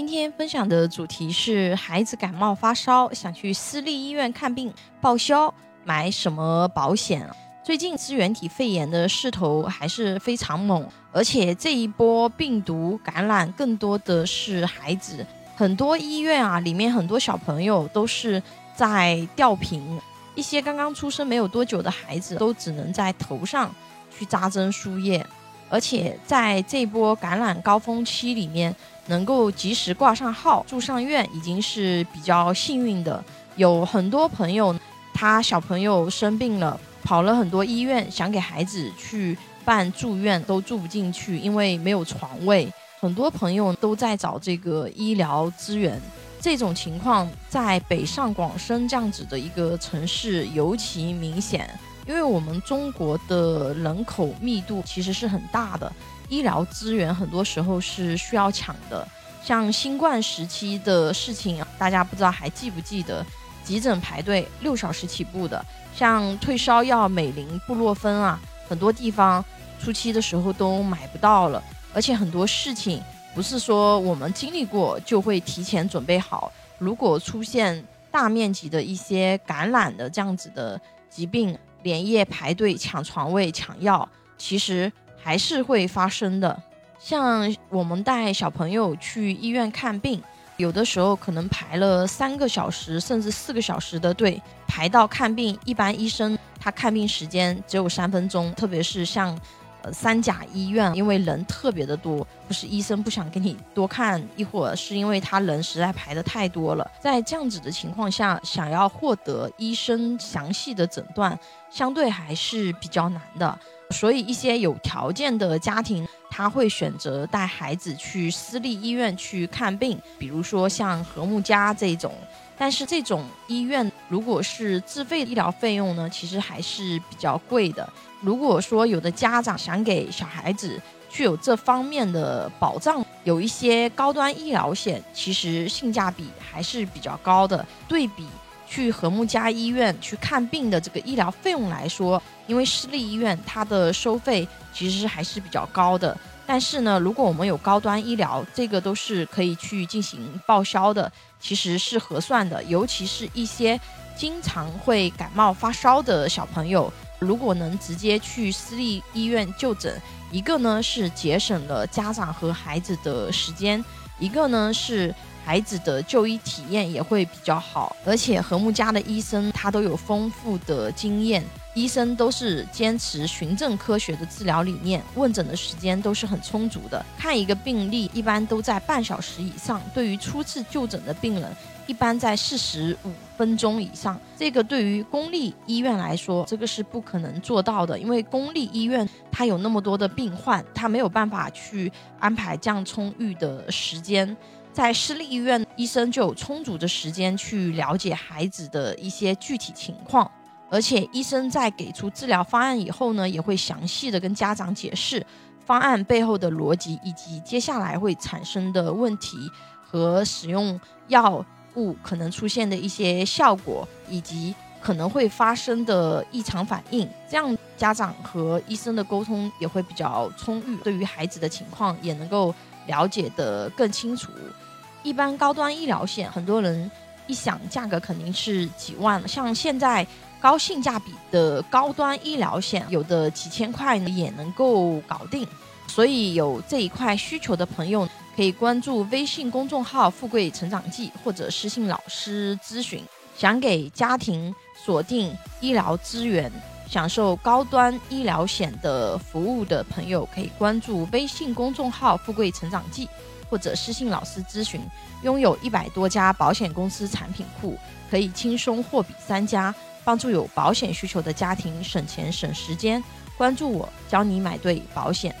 今天分享的主题是孩子感冒发烧，想去私立医院看病报销，买什么保险？最近支原体肺炎的势头还是非常猛，而且这一波病毒感染更多的是孩子，很多医院啊里面很多小朋友都是在吊瓶，一些刚刚出生没有多久的孩子都只能在头上去扎针输液，而且在这波感染高峰期里面。能够及时挂上号住上院已经是比较幸运的。有很多朋友，他小朋友生病了，跑了很多医院，想给孩子去办住院，都住不进去，因为没有床位。很多朋友都在找这个医疗资源。这种情况在北上广深这样子的一个城市尤其明显，因为我们中国的人口密度其实是很大的。医疗资源很多时候是需要抢的，像新冠时期的事情，大家不知道还记不记得？急诊排队六小时起步的，像退烧药美林、布洛芬啊，很多地方初期的时候都买不到了。而且很多事情不是说我们经历过就会提前准备好，如果出现大面积的一些感染的这样子的疾病，连夜排队抢床位、抢药，其实。还是会发生的，像我们带小朋友去医院看病，有的时候可能排了三个小时甚至四个小时的队，排到看病，一般医生他看病时间只有三分钟，特别是像。呃，三甲医院因为人特别的多，不是医生不想给你多看一会儿，是因为他人实在排的太多了。在这样子的情况下，想要获得医生详细的诊断，相对还是比较难的。所以一些有条件的家庭，他会选择带孩子去私立医院去看病，比如说像和睦家这种。但是这种医院如果是自费医疗费用呢，其实还是比较贵的。如果说有的家长想给小孩子具有这方面的保障，有一些高端医疗险，其实性价比还是比较高的。对比去和睦家医院去看病的这个医疗费用来说，因为私立医院它的收费其实还是比较高的。但是呢，如果我们有高端医疗，这个都是可以去进行报销的，其实是合算的。尤其是一些经常会感冒发烧的小朋友，如果能直接去私立医院就诊，一个呢是节省了家长和孩子的时间，一个呢是孩子的就医体验也会比较好。而且和睦家的医生他都有丰富的经验。医生都是坚持循证科学的治疗理念，问诊的时间都是很充足的。看一个病例一般都在半小时以上，对于初次就诊的病人，一般在四十五分钟以上。这个对于公立医院来说，这个是不可能做到的，因为公立医院它有那么多的病患，它没有办法去安排这样充裕的时间。在私立医院，医生就有充足的时间去了解孩子的一些具体情况。而且医生在给出治疗方案以后呢，也会详细的跟家长解释方案背后的逻辑，以及接下来会产生的问题和使用药物可能出现的一些效果，以及可能会发生的异常反应。这样家长和医生的沟通也会比较充裕，对于孩子的情况也能够了解得更清楚。一般高端医疗险，很多人一想价格肯定是几万，像现在。高性价比的高端医疗险，有的几千块也能够搞定，所以有这一块需求的朋友可以关注微信公众号“富贵成长记”或者私信老师咨询。想给家庭锁定医疗资源、享受高端医疗险的服务的朋友，可以关注微信公众号“富贵成长记”或者私信老师咨询。拥有一百多家保险公司产品库，可以轻松货比三家。帮助有保险需求的家庭省钱省时间，关注我，教你买对保险。